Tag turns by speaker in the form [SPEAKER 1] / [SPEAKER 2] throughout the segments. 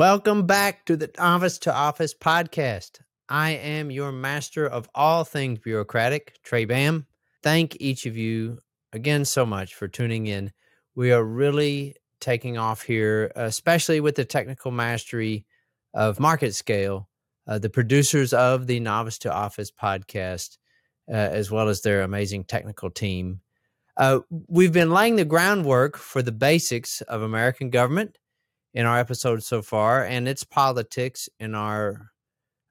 [SPEAKER 1] Welcome back to the Office to Office podcast. I am your master of all things bureaucratic, Trey Bahm. Thank each of you again so much for tuning in. We are really taking off here, especially with the technical mastery of MarketScale. Uh, the producers of the Novice to Office podcast, uh, as well as their amazing technical team. Uh, we've been laying the groundwork for the basics of American government in our episode so far and its politics in our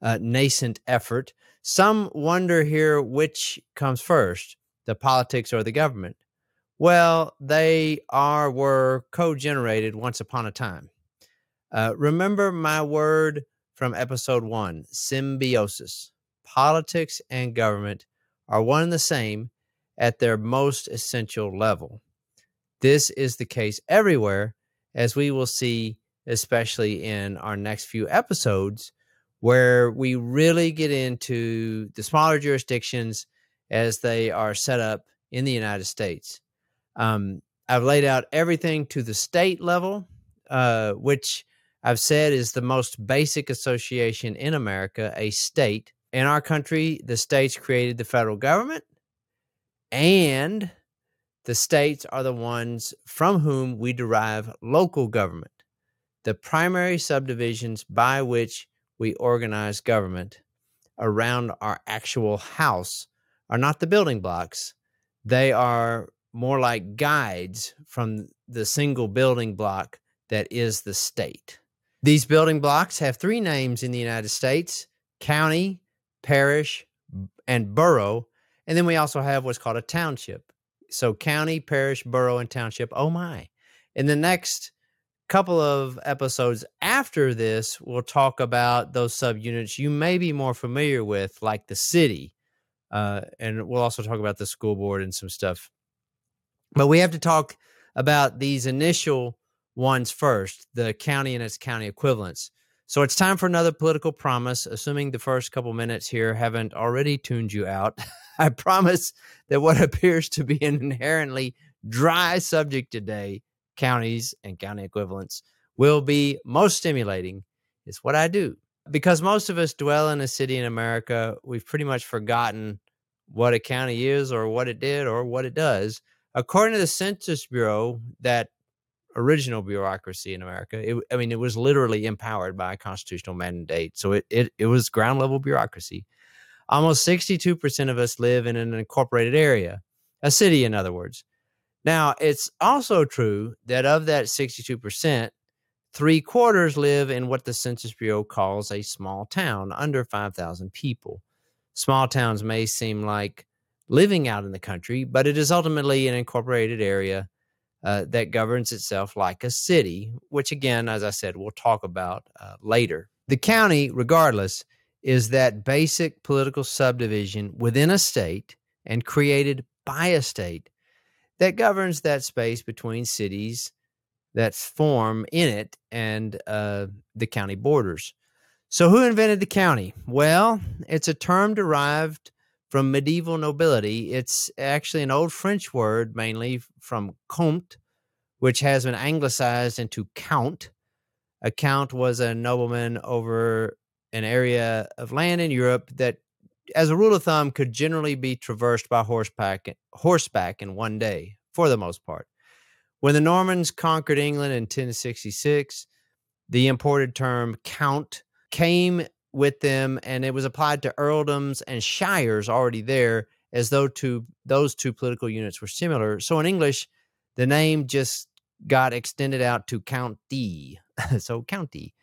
[SPEAKER 1] uh, nascent effort. Some wonder here which comes first, the politics or the government. Well, they are were co-generated once upon a time. Uh, remember my word from episode one: symbiosis. Politics and government are one and the same at their most essential level. This is the case everywhere, as we will see, especially in our next few episodes, where we really get into the smaller jurisdictions as they are set up in the United States. Um, I've laid out everything to the state level, uh, which I've said is the most basic association in America, a state. In our country, the states created the federal government, and the states are the ones from whom we derive local government, the primary subdivisions by which we organize government around our actual house are not the building blocks. They are more like guides from the single building block that is the state. These building blocks have three names in the United States county, parish, and borough. And then we also have what's called a township. So, county, parish, borough, and township. Oh my. In the next couple of episodes after this, we'll talk about those subunits you may be more familiar with, like the city. Uh, and we'll also talk about the school board and some stuff. But we have to talk about these initial ones first the county and its county equivalents. So it's time for another political promise, assuming the first couple minutes here haven't already tuned you out. I promise that what appears to be an inherently dry subject today counties and county equivalents will be most stimulating is what I do. Because most of us dwell in a city in America, we've pretty much forgotten what a county is or what it did or what it does. According to the Census Bureau, that original bureaucracy in America, it, I mean, it was literally empowered by a constitutional mandate. So it, it, it was ground level bureaucracy. Almost 62% of us live in an incorporated area, a city, in other words. Now, it's also true that of that 62%, three quarters live in what the Census Bureau calls a small town, under 5,000 people. Small towns may seem like living out in the country, but it is ultimately an incorporated area uh, that governs itself like a city, which, again, as I said, we'll talk about uh, later. The county, regardless, is that basic political subdivision within a state and created by a state that governs that space between cities that form in it and uh, the county borders. So, who invented the county? Well, it's a term derived from medieval nobility. It's actually an old French word, mainly from comte, which has been anglicized into count. A count was a nobleman over an area of land in Europe that as a rule of thumb, could generally be traversed by horseback, horseback in one day, for the most part. When the Normans conquered England in 1066, the imported term count came with them and it was applied to earldoms and shires already there as though to those two political units were similar. So in English, the name just got extended out to county. so county.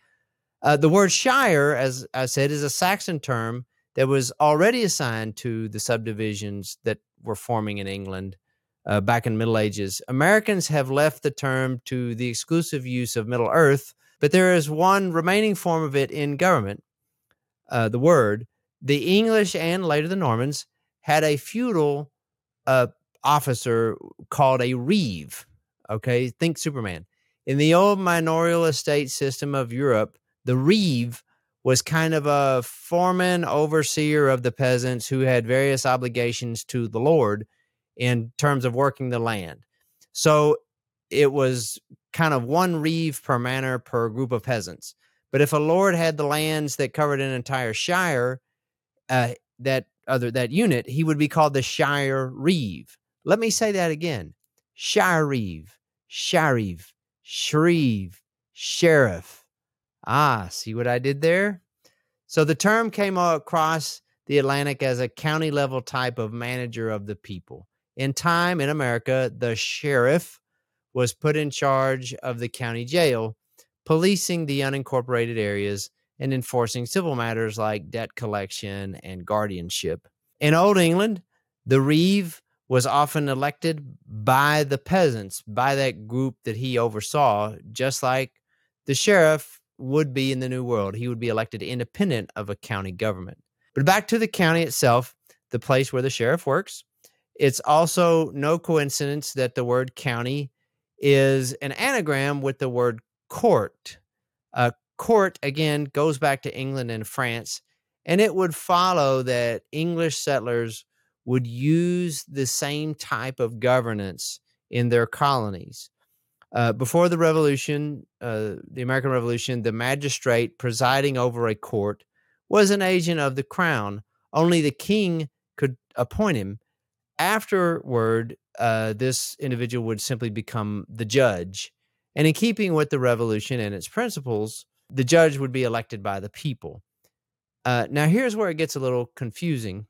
[SPEAKER 1] Uh, the word shire, as I said, is a Saxon term that was already assigned to the subdivisions that were forming in England uh, back in the Middle Ages. Americans have left the term to the exclusive use of Middle Earth, but there is one remaining form of it in government, uh, the word. The English and later the Normans had a feudal uh, officer called a reeve. Okay, think Superman. In the old manorial estate system of Europe, the reeve was kind of a foreman, overseer of the peasants who had various obligations to the Lord in terms of working the land. So it was kind of one reeve per manor per group of peasants. But if a lord had the lands that covered an entire shire, uh, that other that unit, he would be called the shire reeve. Let me say that again: shire reeve, sharive, shreve, sheriff. Ah, see what I did there? So the term came across the Atlantic as a county level type of manager of the people. In time in America, the sheriff was put in charge of the county jail, policing the unincorporated areas and enforcing civil matters like debt collection and guardianship. In Old England, the reeve was often elected by the peasants, by that group that he oversaw, just like the sheriff would be in the New World. He would be elected independent of a county government. But back to the county itself, the place where the sheriff works. It's also no coincidence that the word county is an anagram with the word court. Uh, court, again, goes back to England and France, and it would follow that English settlers would use the same type of governance in their colonies. Uh, before the Revolution, uh, the American Revolution, the magistrate presiding over a court was an agent of the crown. Only the king could appoint him. Afterward, uh, this individual would simply become the judge. And in keeping with the revolution and its principles, the judge would be elected by the people. Uh, now, here's where it gets a little confusing.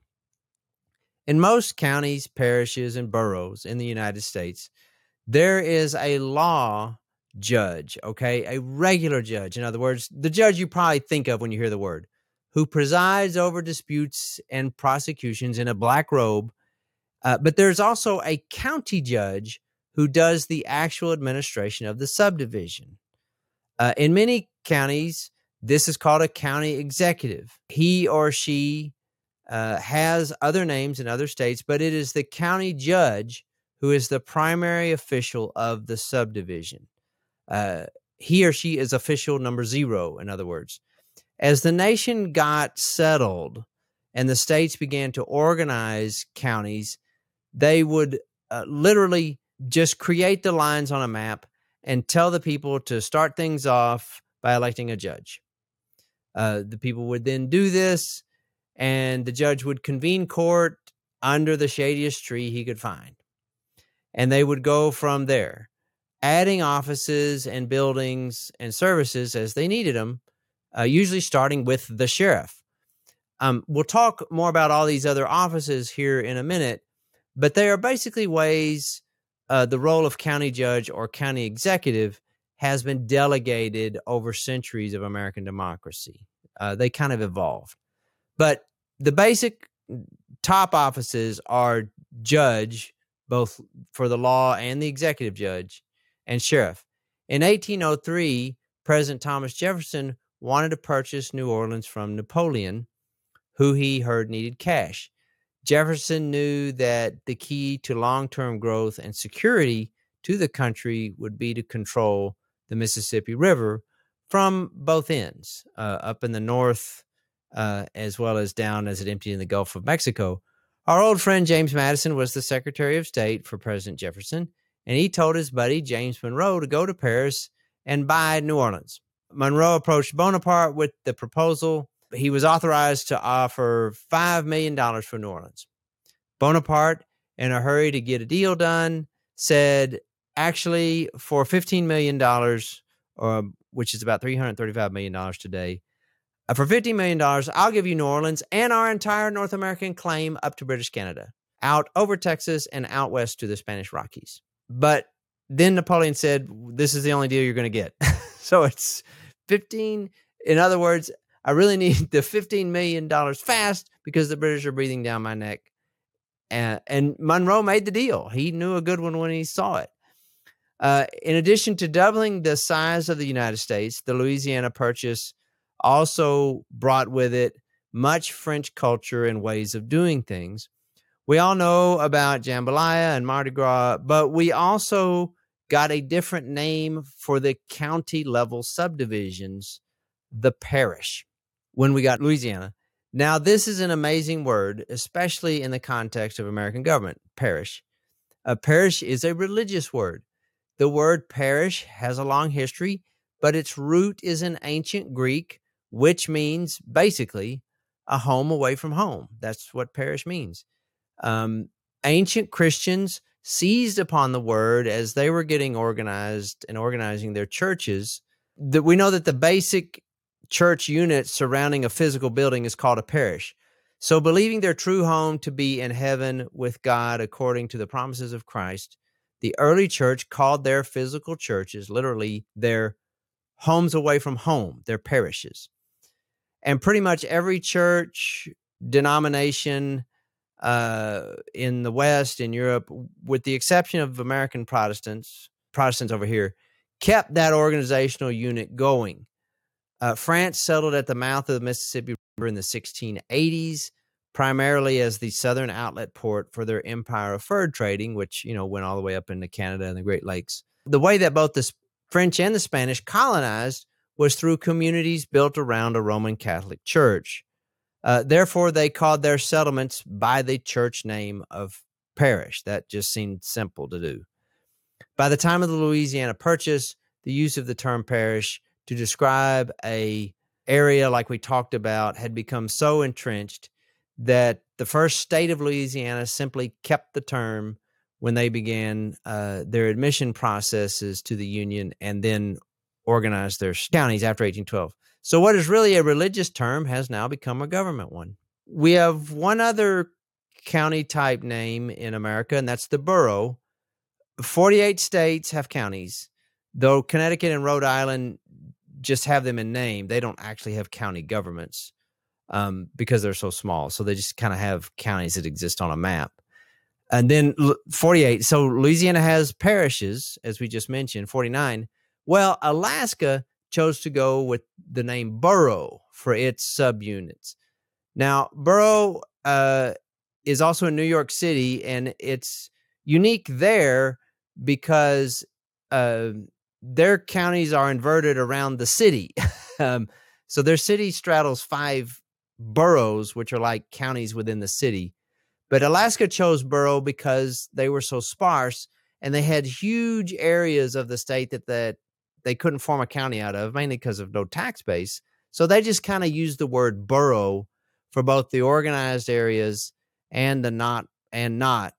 [SPEAKER 1] In most counties, parishes, and boroughs in the United States, there is a law judge, okay? A regular judge. In other words, the judge you probably think of when you hear the word, who presides over disputes and prosecutions in a black robe. Uh, but there's also a county judge who does the actual administration of the subdivision. Uh, in many counties, this is called a county executive. He or she uh, has other names in other states, but it is the county judge who is the primary official of the subdivision. Uh, he or she is official number zero, in other words. As the nation got settled and the states began to organize counties, they would uh, literally just create the lines on a map and tell the people to start things off by electing a judge. Uh, the people would then do this, and the judge would convene court under the shadiest tree he could find and they would go from there, adding offices and buildings and services as they needed them, uh, usually starting with the sheriff. Um, we'll talk more about all these other offices here in a minute, but they are basically ways uh, the role of county judge or county executive has been delegated over centuries of American democracy. Uh, they kind of evolved. But the basic top offices are judge, both for the law and the executive judge and sheriff. In 1803, President Thomas Jefferson wanted to purchase New Orleans from Napoleon, who he heard needed cash. Jefferson knew that the key to long term growth and security to the country would be to control the Mississippi River from both ends, uh, up in the north uh, as well as down as it emptied in the Gulf of Mexico. Our old friend James Madison was the Secretary of State for President Jefferson, and he told his buddy James Monroe to go to Paris and buy New Orleans. Monroe approached Bonaparte with the proposal. He was authorized to offer $5 million for New Orleans. Bonaparte, in a hurry to get a deal done, said, actually, for $15 million, or, which is about $335 million today, uh, for $50 million, I'll give you New Orleans and our entire North American claim up to British Canada, out over Texas and out west to the Spanish Rockies. But then Napoleon said, This is the only deal you're going to get. so it's 15. In other words, I really need the $15 million fast because the British are breathing down my neck. And, and Monroe made the deal. He knew a good one when he saw it. Uh, in addition to doubling the size of the United States, the Louisiana Purchase also brought with it much French culture and ways of doing things. We all know about jambalaya and Mardi Gras, but we also got a different name for the county level subdivisions, the parish, when we got Louisiana. Now, this is an amazing word, especially in the context of American government, parish. A parish is a religious word. The word parish has a long history but its root is in ancient Greek, which means basically a home away from home. That's what parish means. Um, ancient Christians seized upon the word as they were getting organized and organizing their churches. That we know that the basic church unit surrounding a physical building is called a parish. So, believing their true home to be in heaven with God according to the promises of Christ, the early church called their physical churches literally their homes away from home, their parishes. And pretty much every church, denomination uh, in the West, in Europe, with the exception of American Protestants, Protestants over here, kept that organizational unit going. Uh, France settled at the mouth of the Mississippi River in the 1680s, primarily as the southern outlet port for their empire of fur trading, which you know went all the way up into Canada and the Great Lakes. The way that both the French and the Spanish colonized was through communities built around a Roman Catholic church. Uh, therefore, they called their settlements by the church name of parish. That just seemed simple to do. By the time of the Louisiana Purchase, the use of the term parish to describe a area like we talked about had become so entrenched that the first state of Louisiana simply kept the term when they began uh, their admission processes to the Union and then organized their counties after 1812. So, what is really a religious term has now become a government one. We have one other county type name in America, and that's the borough. 48 states have counties, though Connecticut and Rhode Island just have them in name. They don't actually have county governments um, because they're so small. So they just kind of have counties that exist on a map. And then 48. So Louisiana has parishes, as we just mentioned, 49. Well, Alaska chose to go with the name borough for its subunits. Now, borough uh, is also in New York City, and it's unique there because uh, their counties are inverted around the city. um, so their city straddles five boroughs, which are like counties within the city. But Alaska chose borough because they were so sparse and they had huge areas of the state that, that they couldn't form a county out of, mainly because of no tax base. So they just kind of used the word borough for both the organized areas and the not and not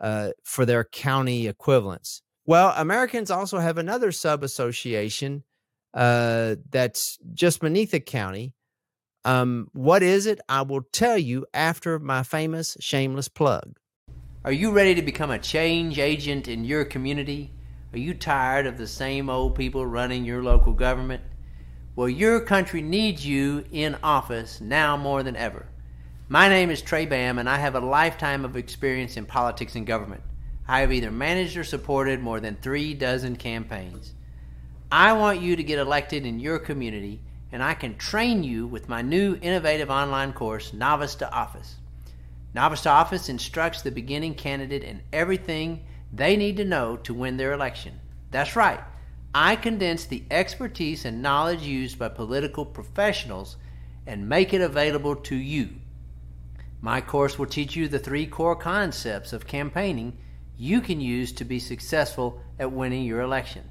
[SPEAKER 1] uh, for their county equivalents. Well, Americans also have another sub association uh, that's just beneath a county. Um, what is it? I will tell you after my famous shameless plug.
[SPEAKER 2] Are you ready to become a change agent in your community? Are you tired of the same old people running your local government? Well, your country needs you in office now more than ever. My name is Trey Bahm, and I have a lifetime of experience in politics and government. I have either managed or supported more than three dozen campaigns. I want you to get elected in your community, and I can train you with my new innovative online course, Novice to Office. Novice to Office instructs the beginning candidate in everything they need to know to win their election. That's right. I condense the expertise and knowledge used by political professionals and make it available to you. My course will teach you the three core concepts of campaigning you can use to be successful at winning your election.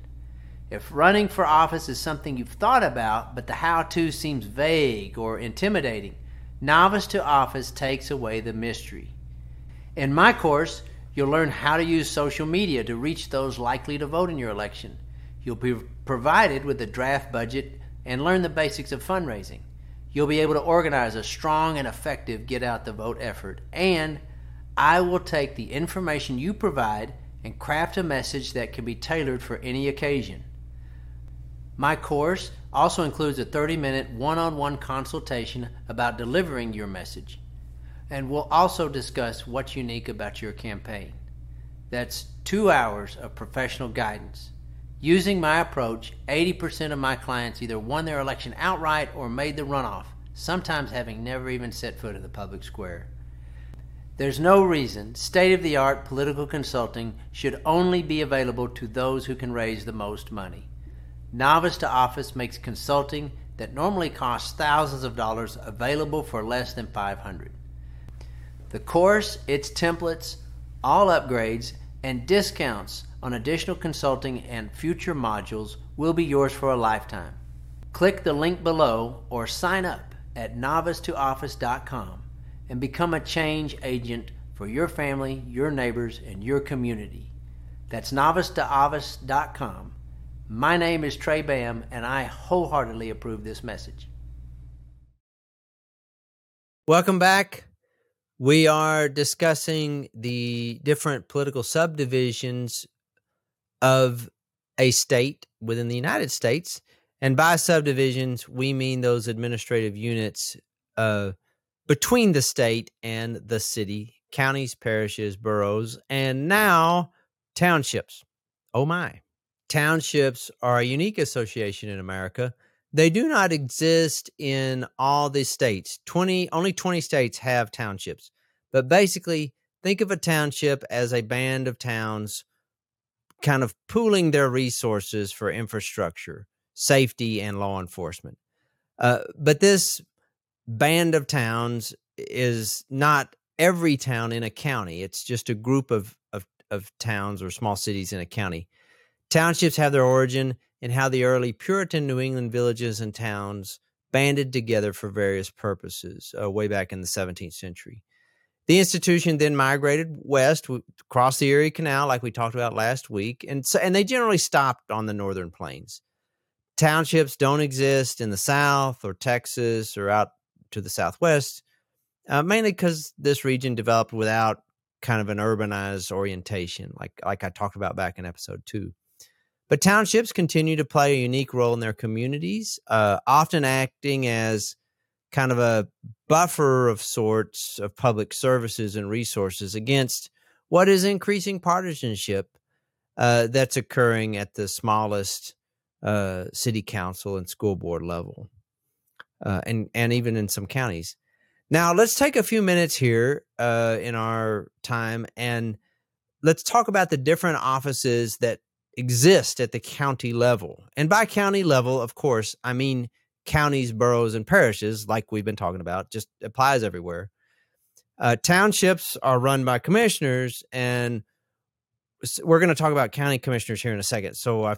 [SPEAKER 2] If running for office is something you've thought about, but the how to seems vague or intimidating, Novice to Office takes away the mystery. In my course, you'll learn how to use social media to reach those likely to vote in your election. You'll be provided with a draft budget and learn the basics of fundraising. You'll be able to organize a strong and effective get out the vote effort and I will take the information you provide and craft a message that can be tailored for any occasion. My course also includes a 30 minute one on one consultation about delivering your message, and we'll also discuss what's unique about your campaign. That's two hours of professional guidance. Using my approach, 80% of my clients either won their election outright or made the runoff, sometimes having never even set foot in the public square. There's no reason state of the art political consulting should only be available to those who can raise the most money. Novice to Office makes consulting that normally costs thousands of dollars available for less than 500. The course, its templates, all upgrades, and discounts on additional consulting and future modules will be yours for a lifetime. Click the link below or sign up at novicetooffice.com and become a change agent for your family, your neighbors, and your community. That's novicetooffice.com. My name is Trey Bahm, and I wholeheartedly approve this message.
[SPEAKER 1] Welcome back. We are discussing the different political subdivisions of a state within the United States. And by subdivisions, we mean those administrative units uh, between the state and the city, counties, parishes, boroughs, and now townships. Oh my. Townships are a unique association in America. They do not exist in all the states. 20 only 20 states have townships. But basically, think of a township as a band of towns kind of pooling their resources for infrastructure, safety, and law enforcement. Uh, but this band of towns is not every town in a county. It's just a group of, of, of towns or small cities in a county. Townships have their origin in how the early Puritan New England villages and towns banded together for various purposes uh, way back in the 17th century. The institution then migrated west across the Erie Canal, like we talked about last week, and so, and they generally stopped on the northern plains. Townships don't exist in the South or Texas or out to the Southwest, uh, mainly because this region developed without kind of an urbanized orientation, like like I talked about back in episode two. But townships continue to play a unique role in their communities, uh, often acting as kind of a buffer of sorts of public services and resources against what is increasing partisanship uh, that's occurring at the smallest uh, city council and school board level, uh, and and even in some counties. Now let's take a few minutes here uh, in our time and let's talk about the different offices that exist at the county level. And by county level, of course, I mean counties, boroughs, and parishes, like we've been talking about, just applies everywhere. Uh, townships are run by commissioners, and we're going to talk about county commissioners here in a second. So I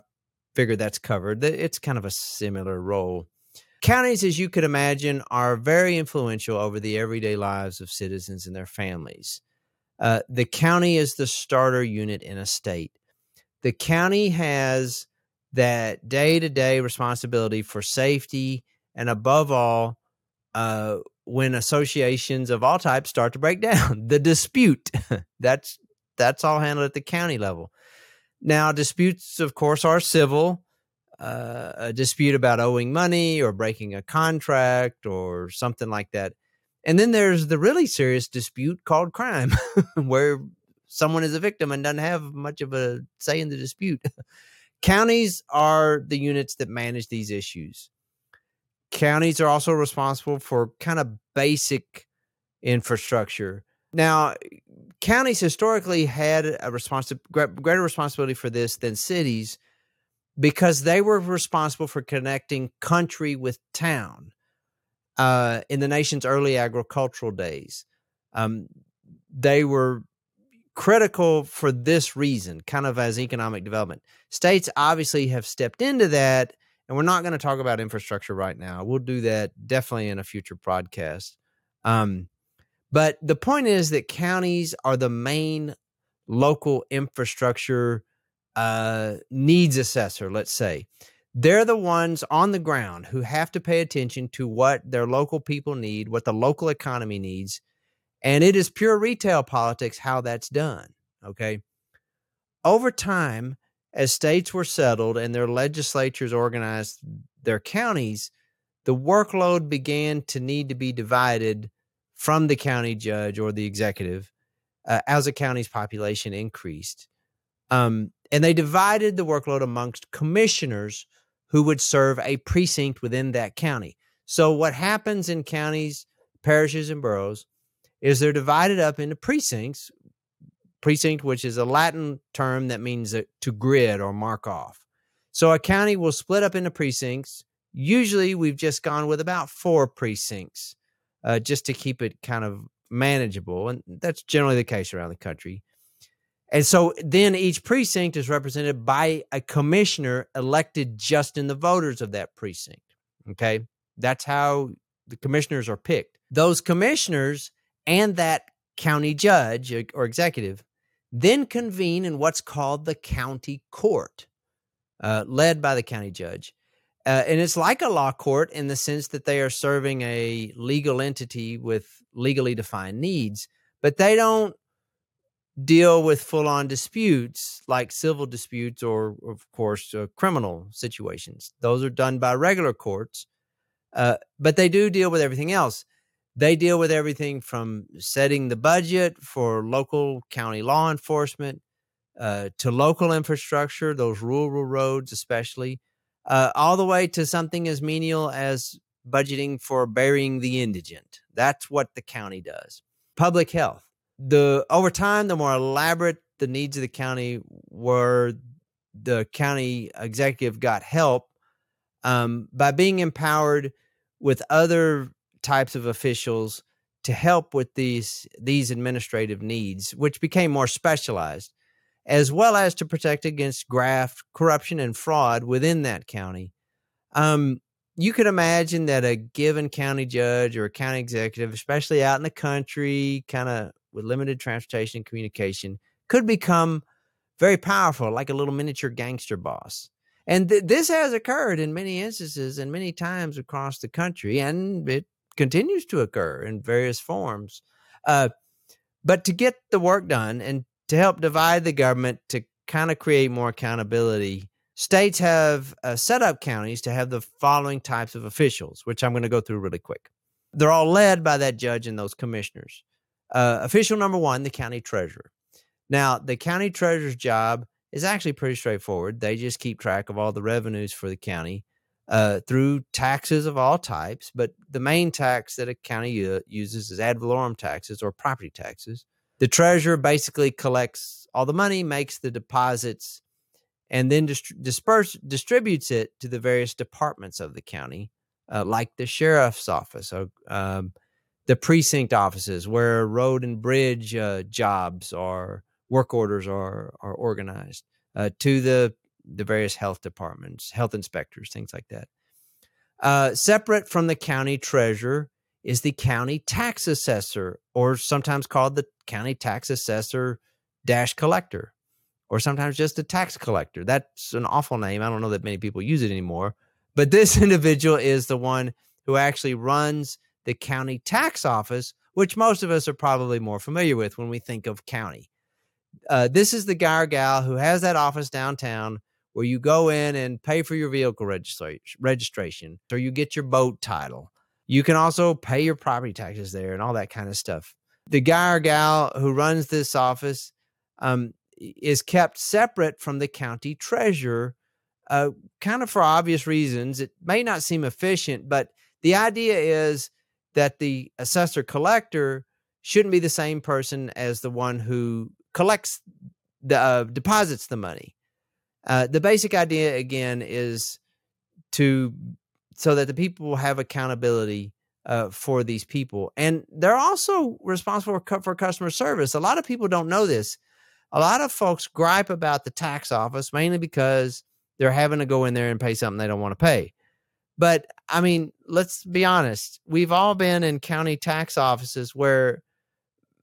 [SPEAKER 1] figured that's covered. It's kind of a similar role. Counties, as you could imagine, are very influential over the everyday lives of citizens and their families. Uh, the county is the starter unit in a state. The county has that day to day responsibility for safety and above all, uh, when associations of all types start to break down, the dispute that's that's all handled at the county level. Now, disputes, of course, are civil. A dispute about owing money or breaking a contract or something like that. And then there's the really serious dispute called crime, where someone is a victim and doesn't have much of a say in the dispute. Counties are the units that manage these issues. Counties are also responsible for kind of basic infrastructure. Now, counties historically had a responsi- greater responsibility for this than cities because they were responsible for connecting country with town uh, in the nation's early agricultural days. Um, they were critical for this reason, kind of as economic development. States obviously have stepped into that, and we're not going to talk about infrastructure right now. We'll do that definitely in a future podcast. Um, but the point is that counties are the main local infrastructure uh, needs assessor, let's say. They're the ones on the ground who have to pay attention to what their local people need, what the local economy needs, and it is pure retail politics how that's done. Okay. Over time, as states were settled and their legislatures organized their counties, the workload began to need to be divided from the county judge or the executive uh, as a county's population increased. Um, and they divided the workload amongst commissioners who would serve a precinct within that county. So, what happens in counties, parishes, and boroughs is they're divided up into precincts precinct which is a latin term that means to grid or mark off. So a county will split up into precincts. Usually we've just gone with about four precincts uh, just to keep it kind of manageable and that's generally the case around the country And so then each precinct is represented by a commissioner elected just in the voters of that precinct. Okay. That's how the commissioners are picked. Those commissioners and that county judge or executive then convene in what's called the county court, uh, led by the county judge. Uh, and it's like a law court in the sense that they are serving a legal entity with legally defined needs, but they don't deal with full on disputes like civil disputes or, of course, uh, criminal situations. Those are done by regular courts, uh, but they do deal with everything else. They deal with everything from setting the budget for local county law enforcement uh, to local infrastructure, those rural roads, especially, uh, all the way to something as menial as budgeting for burying the indigent. That's what the county does. Public health. The over time, the more elaborate the needs of the county were, the county executive got help um, by being empowered with other types of officials to help with these these administrative needs, which became more specialized, as well as to protect against graft, corruption, and fraud within that county. Um, you could imagine that a given county judge or a county executive, especially out in the country, kind of with limited transportation and communication, could become very powerful, like a little miniature gangster boss. And th- this has occurred in many instances and many times across the country, and it continues to occur in various forms. Uh, but to get the work done and to help divide the government to kind of create more accountability, states have uh, set up counties to have the following types of officials, which I'm going to go through really quick. They're all led by that judge and those commissioners. Uh, official number one, the county treasurer. Now, the county treasurer's job is actually pretty straightforward. They just keep track of all the revenues for the county uh, through taxes of all types. But the main tax that a county uh, uses is ad valorem taxes or property taxes. The treasurer basically collects all the money, makes the deposits, and then dist- disperse, distributes it to the various departments of the county, uh, like the sheriff's office, or, um, the precinct offices, where road and bridge uh, jobs or work orders are are organized, uh, to the the various health departments, health inspectors, things like that. Uh, separate from the county treasurer is the county tax assessor, or sometimes called the county tax assessor dash collector, or sometimes just a tax collector. That's an awful name. I don't know that many people use it anymore. But this individual is the one who actually runs the county tax office, which most of us are probably more familiar with when we think of county. Uh, this is the guy or gal who has that office downtown where you go in and pay for your vehicle registration or you get your boat title. You can also pay your property taxes there and all that kind of stuff. The guy or gal who runs this office um, is kept separate from the county treasurer, uh, kind of for obvious reasons. It may not seem efficient, but the idea is that the assessor collector shouldn't be the same person as the one who collects the uh, deposits the money. Uh, the basic idea again is to so that the people have accountability uh, for these people, and they're also responsible for, for customer service. A lot of people don't know this. A lot of folks gripe about the tax office mainly because they're having to go in there and pay something they don't want to pay. But I mean, let's be honest. We've all been in county tax offices where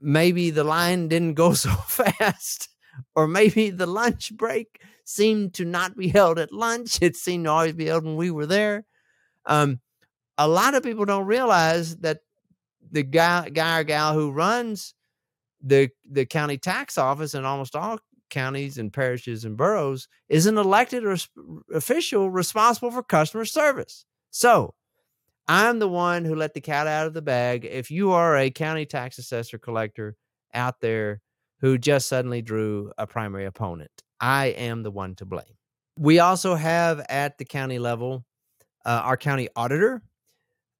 [SPEAKER 1] maybe the line didn't go so fast, or maybe the lunch break seemed to not be held at lunch. It seemed to always be held when we were there. Um, a lot of people don't realize that the guy, guy or gal who runs the the county tax office in almost all counties and parishes and boroughs is an elected res- official responsible for customer service. So I'm the one who let the cat out of the bag. If you are a county tax assessor collector out there who just suddenly drew a primary opponent, I am the one to blame. We also have at the county level uh, our county auditor.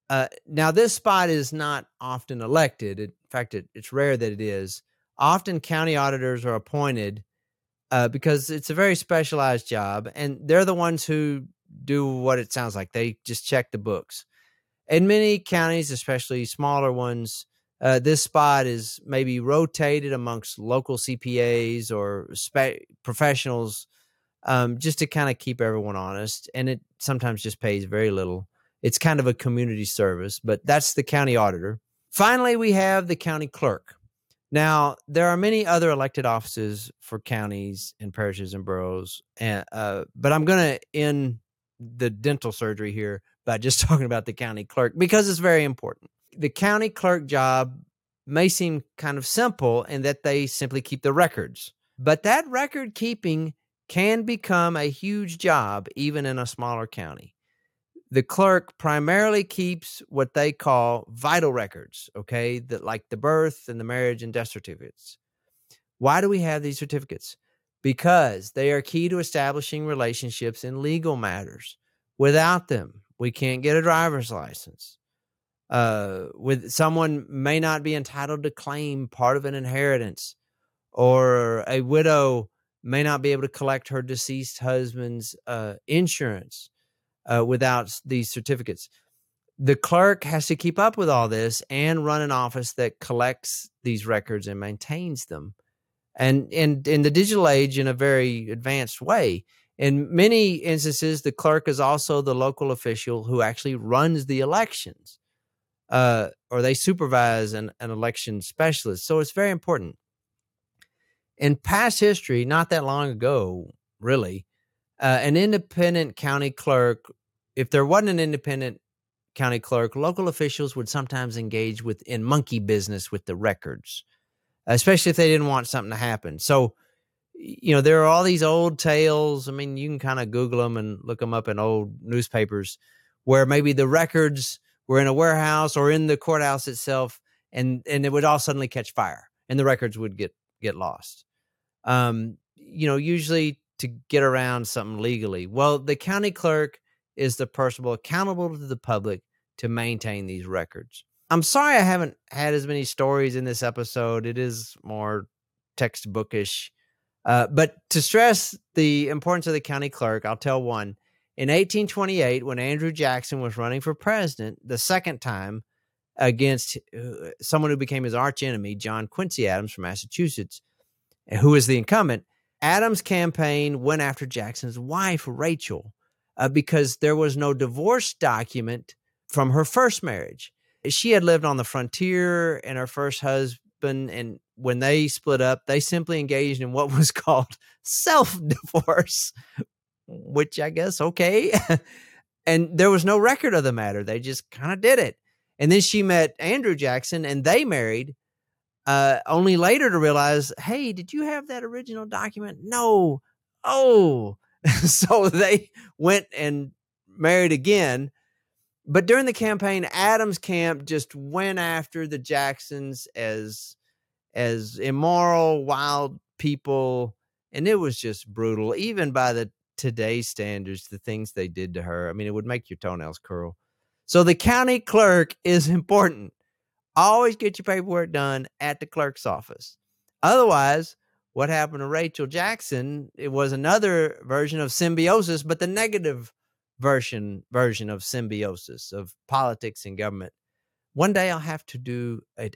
[SPEAKER 1] Uh, now, this spot is not often elected. In fact, it, it's rare that it is. Often, county auditors are appointed uh, because it's a very specialized job, and they're the ones who do what it sounds like. They just check the books. In many counties, especially smaller ones, Uh, this spot is maybe rotated amongst local CPAs or spe- professionals um, just to kind of keep everyone honest. And it sometimes just pays very little. It's kind of a community service, but that's the county auditor. Finally, we have the county clerk. Now, there are many other elected offices for counties and parishes and boroughs, and, uh, but I'm going to end the dental surgery here by just talking about the county clerk because it's very important. The county clerk job may seem kind of simple in that they simply keep the records, but that record keeping can become a huge job even in a smaller county. The clerk primarily keeps what they call vital records, okay, that like the birth and the marriage and death certificates. Why do we have these certificates? Because they are key to establishing relationships in legal matters. Without them, we can't get a driver's license. Uh, with someone may not be entitled to claim part of an inheritance, or a widow may not be able to collect her deceased husband's uh, insurance uh, without these certificates. The clerk has to keep up with all this and run an office that collects these records and maintains them. And in, in the digital age, in a very advanced way. In many instances, the clerk is also the local official who actually runs the elections, uh, or they supervise an, an election specialist. So it's very important in past history, not that long ago, really, uh, an independent county clerk, if there wasn't an independent county clerk, local officials would sometimes engage with in monkey business with the records, especially if they didn't want something to happen. So, you know, there are all these old tales. I mean, you can kind of Google them and look them up in old newspapers where maybe the records were in a warehouse or in the courthouse itself, and and it would all suddenly catch fire, and the records would get get lost um, you know, usually to get around something legally. Well, the county clerk is the person accountable to the public to maintain these records. I'm sorry I haven't had as many stories in this episode. It is more textbookish. Uh, but to stress the importance of the county clerk, I'll tell one. In 1828, when Andrew Jackson was running for president the second time against uh, someone who became his archenemy, John Quincy Adams from Massachusetts, who was the incumbent, Adams' campaign went after Jackson's wife, Rachel, uh, because there was no divorce document from her first marriage. She had lived on the frontier and her first husband, and when they split up, they simply engaged in what was called self divorce, which I guess, okay. and there was no record of the matter. They just kind of did it. And then she met Andrew Jackson and they married uh, only later to realize, hey, did you have that original document? No. Oh, so they went and married again. But during the campaign, Adams camp just went after the Jacksons as as immoral, wild people, and it was just brutal, even by the today's standards. The things they did to her, I mean, it would make your toenails curl. So the county clerk is important. Always get your paperwork done at the clerk's office. Otherwise, what happened to Rachel Jackson? It was another version of symbiosis, but the negative version version of symbiosis of politics and government. One day I'll have to do a,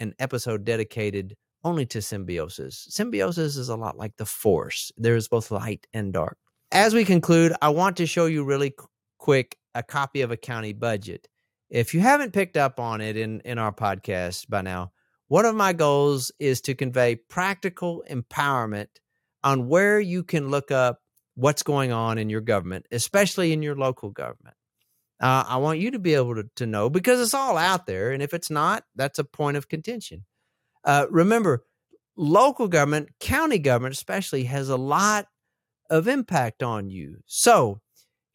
[SPEAKER 1] an episode dedicated only to symbiosis. Symbiosis is a lot like the force. There is both light and dark. As we conclude, I want to show you really quick a copy of a county budget. If you haven't picked up on it in, in our podcast by now, one of my goals is to convey practical empowerment on where you can look up what's going on in your government, especially in your local government. Uh, I want you to be able to, to know because it's all out there. And if it's not, that's a point of contention. Uh, remember, local government, county government especially, has a lot of impact on you. So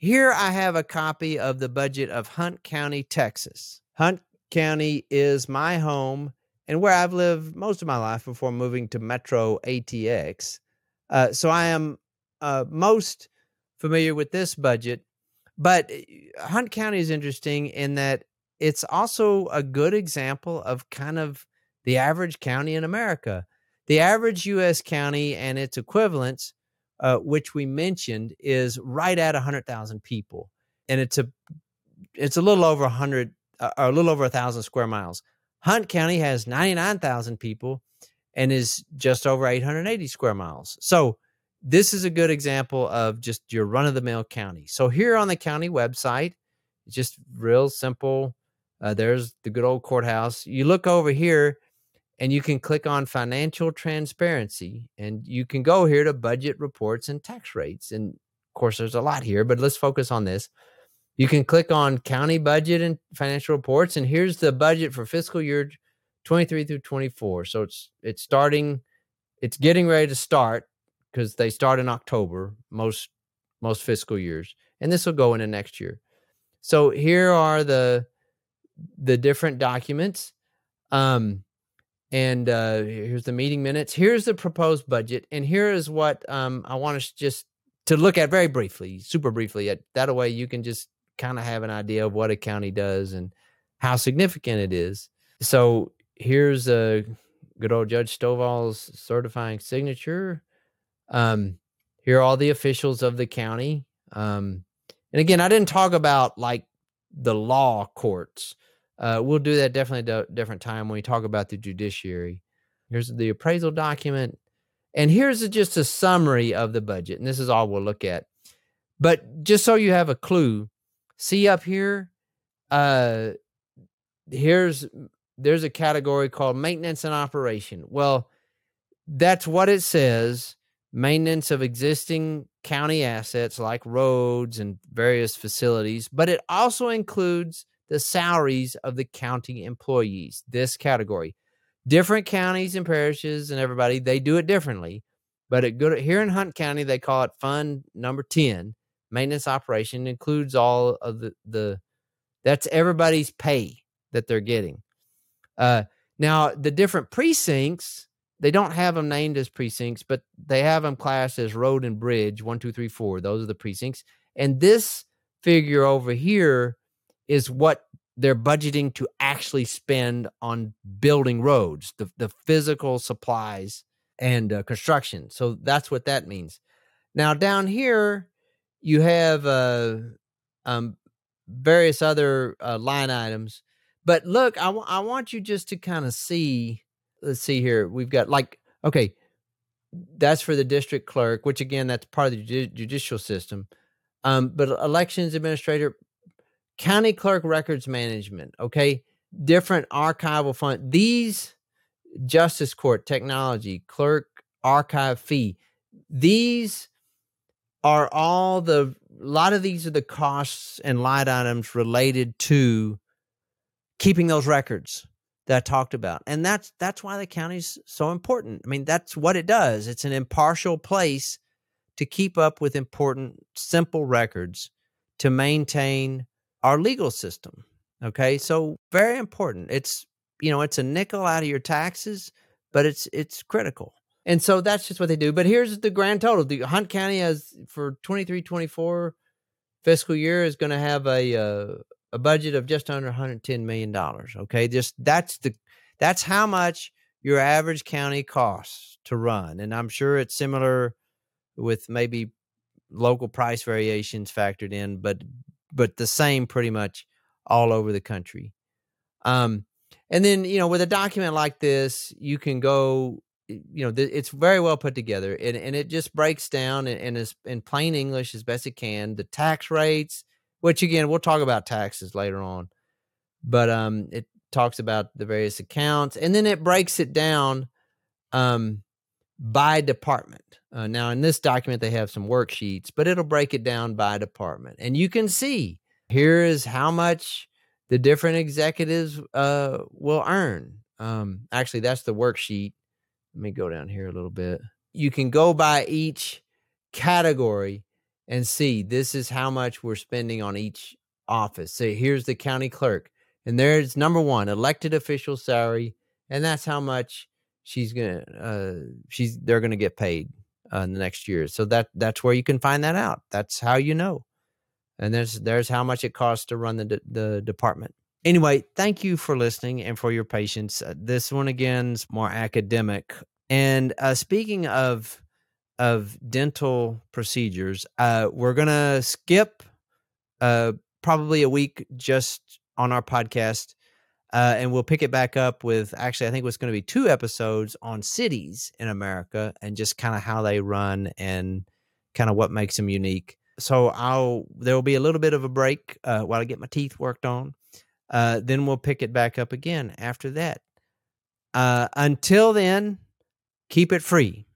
[SPEAKER 1] here I have a copy of the budget of Hunt County, Texas. Hunt County is my home and where I've lived most of my life before moving to Metro ATX. Uh, so I am uh, most familiar with this budget. But eh, Hunt County is interesting in that it's also a good example of kind of the average county in America. The average U.S. county and its equivalents uh, which we mentioned is right at 100,000 people. And it's a it's a little over 100 uh, or a little over thousand square miles. Hunt County has 99,000 people and is just over 880 square miles. So this is a good example of just your run of the mill county. So here on the county website, just real simple. Uh, there's the good old courthouse. You look over here and you can click on financial transparency and you can go here to budget reports and tax rates. And of course, there's a lot here, but let's focus on this. You can click on county budget and financial reports, and here's the budget for fiscal year 23 through 24. So it's it's starting, it's getting ready to start because they start in October most most fiscal years, and this will go into next year. So here are the the different documents. Um, and uh, here's the meeting minutes. Here's the proposed budget, and here is what um, I want us just to look at very briefly, super briefly. At that way, you can just kind of have an idea of what a county does and how significant it is. So here's a good old Judge Stovall's certifying signature. Um, here are all the officials of the county. Um, and again, I didn't talk about like the law courts. Uh, we'll do that definitely a different time when we talk about the judiciary. Here's the appraisal document. And here's just a summary of the budget. And this is all we'll look at. But just so you have a clue, see up here, uh, here's there's a category called maintenance and operation. Well, that's what it says maintenance of existing county assets like roads and various facilities, but it also includes the salaries of the county employees. This category. Different counties and parishes and everybody, they do it differently. But at good here in Hunt County, they call it fund number 10. Maintenance operation includes all of the, the that's everybody's pay that they're getting. Uh, now, the different precincts, they don't have them named as precincts, but they have them classed as road and bridge one, two, three, four. Those are the precincts. And this figure over here is what they're budgeting to actually spend on building roads, the, the physical supplies and uh, construction. So that's what that means. Now, down here, you have uh, um, various other uh, line items but look, I, w- I want you just to kind of see. Let's see here. We've got like, okay, that's for the district clerk, which again, that's part of the ju- judicial system. Um, but elections administrator, county clerk records management, okay, different archival fund. These justice court technology, clerk archive fee, these are all the a lot of these are the costs and line items related to keeping those records that I talked about. And that's that's why the county's so important. I mean, that's what it does. It's an impartial place to keep up with important simple records to maintain our legal system. Okay? So very important. It's you know, it's a nickel out of your taxes, but it's it's critical. And so that's just what they do. But here's the grand total. The Hunt County has for 23 24 fiscal year is going to have a uh, a budget of just under 110 million dollars. Okay, just that's the that's how much your average county costs to run, and I'm sure it's similar with maybe local price variations factored in, but but the same pretty much all over the country. Um, and then you know with a document like this, you can go. You know, it's very well put together, and, and it just breaks down and, and is in plain English as best it can the tax rates, which again we'll talk about taxes later on but um it talks about the various accounts and then it breaks it down um by department. Uh, now in this document they have some worksheets but it'll break it down by department. And you can see here is how much the different executives uh will earn. Um actually that's the worksheet. Let me go down here a little bit. You can go by each category and see this is how much we're spending on each office. So here's the county clerk, and there's number one elected official salary, and that's how much she's gonna uh, she's they're gonna get paid uh, in the next year. So that that's where you can find that out. That's how you know, and there's there's how much it costs to run the the department. Anyway, thank you for listening and for your patience. Uh, this one again is more academic. And uh, speaking of of dental procedures. Uh, we're gonna skip uh, probably a week just on our podcast Uh, and we'll pick it back up with actually, I think it's going to be two episodes on cities in America and just kind of how they run and kind of what makes them unique. So I'll there will be a little bit of a break uh, while I get my teeth worked on. Uh, then we'll pick it back up again after that. Uh, until then, keep it free.